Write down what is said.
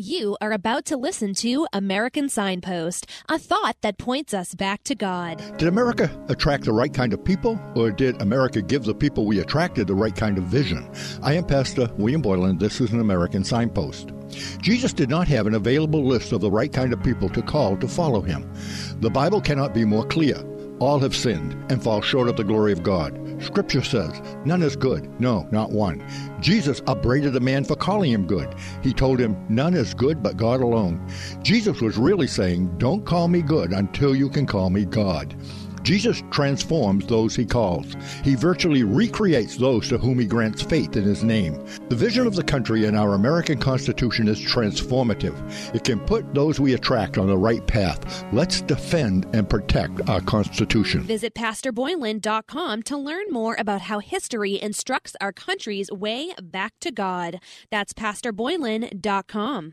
You are about to listen to American Signpost, a thought that points us back to God. Did America attract the right kind of people, or did America give the people we attracted the right kind of vision? I am Pastor William Boylan. This is an American Signpost. Jesus did not have an available list of the right kind of people to call to follow him. The Bible cannot be more clear. All have sinned and fall short of the glory of God. Scripture says, none is good. No, not one. Jesus upbraided the man for calling him good. He told him, none is good but God alone. Jesus was really saying, don't call me good until you can call me God. Jesus transforms those he calls. He virtually recreates those to whom he grants faith in his name. The vision of the country in our American Constitution is transformative. It can put those we attract on the right path. Let's defend and protect our Constitution. Visit PastorBoylan.com to learn more about how history instructs our country's way back to God. That's PastorBoylan.com.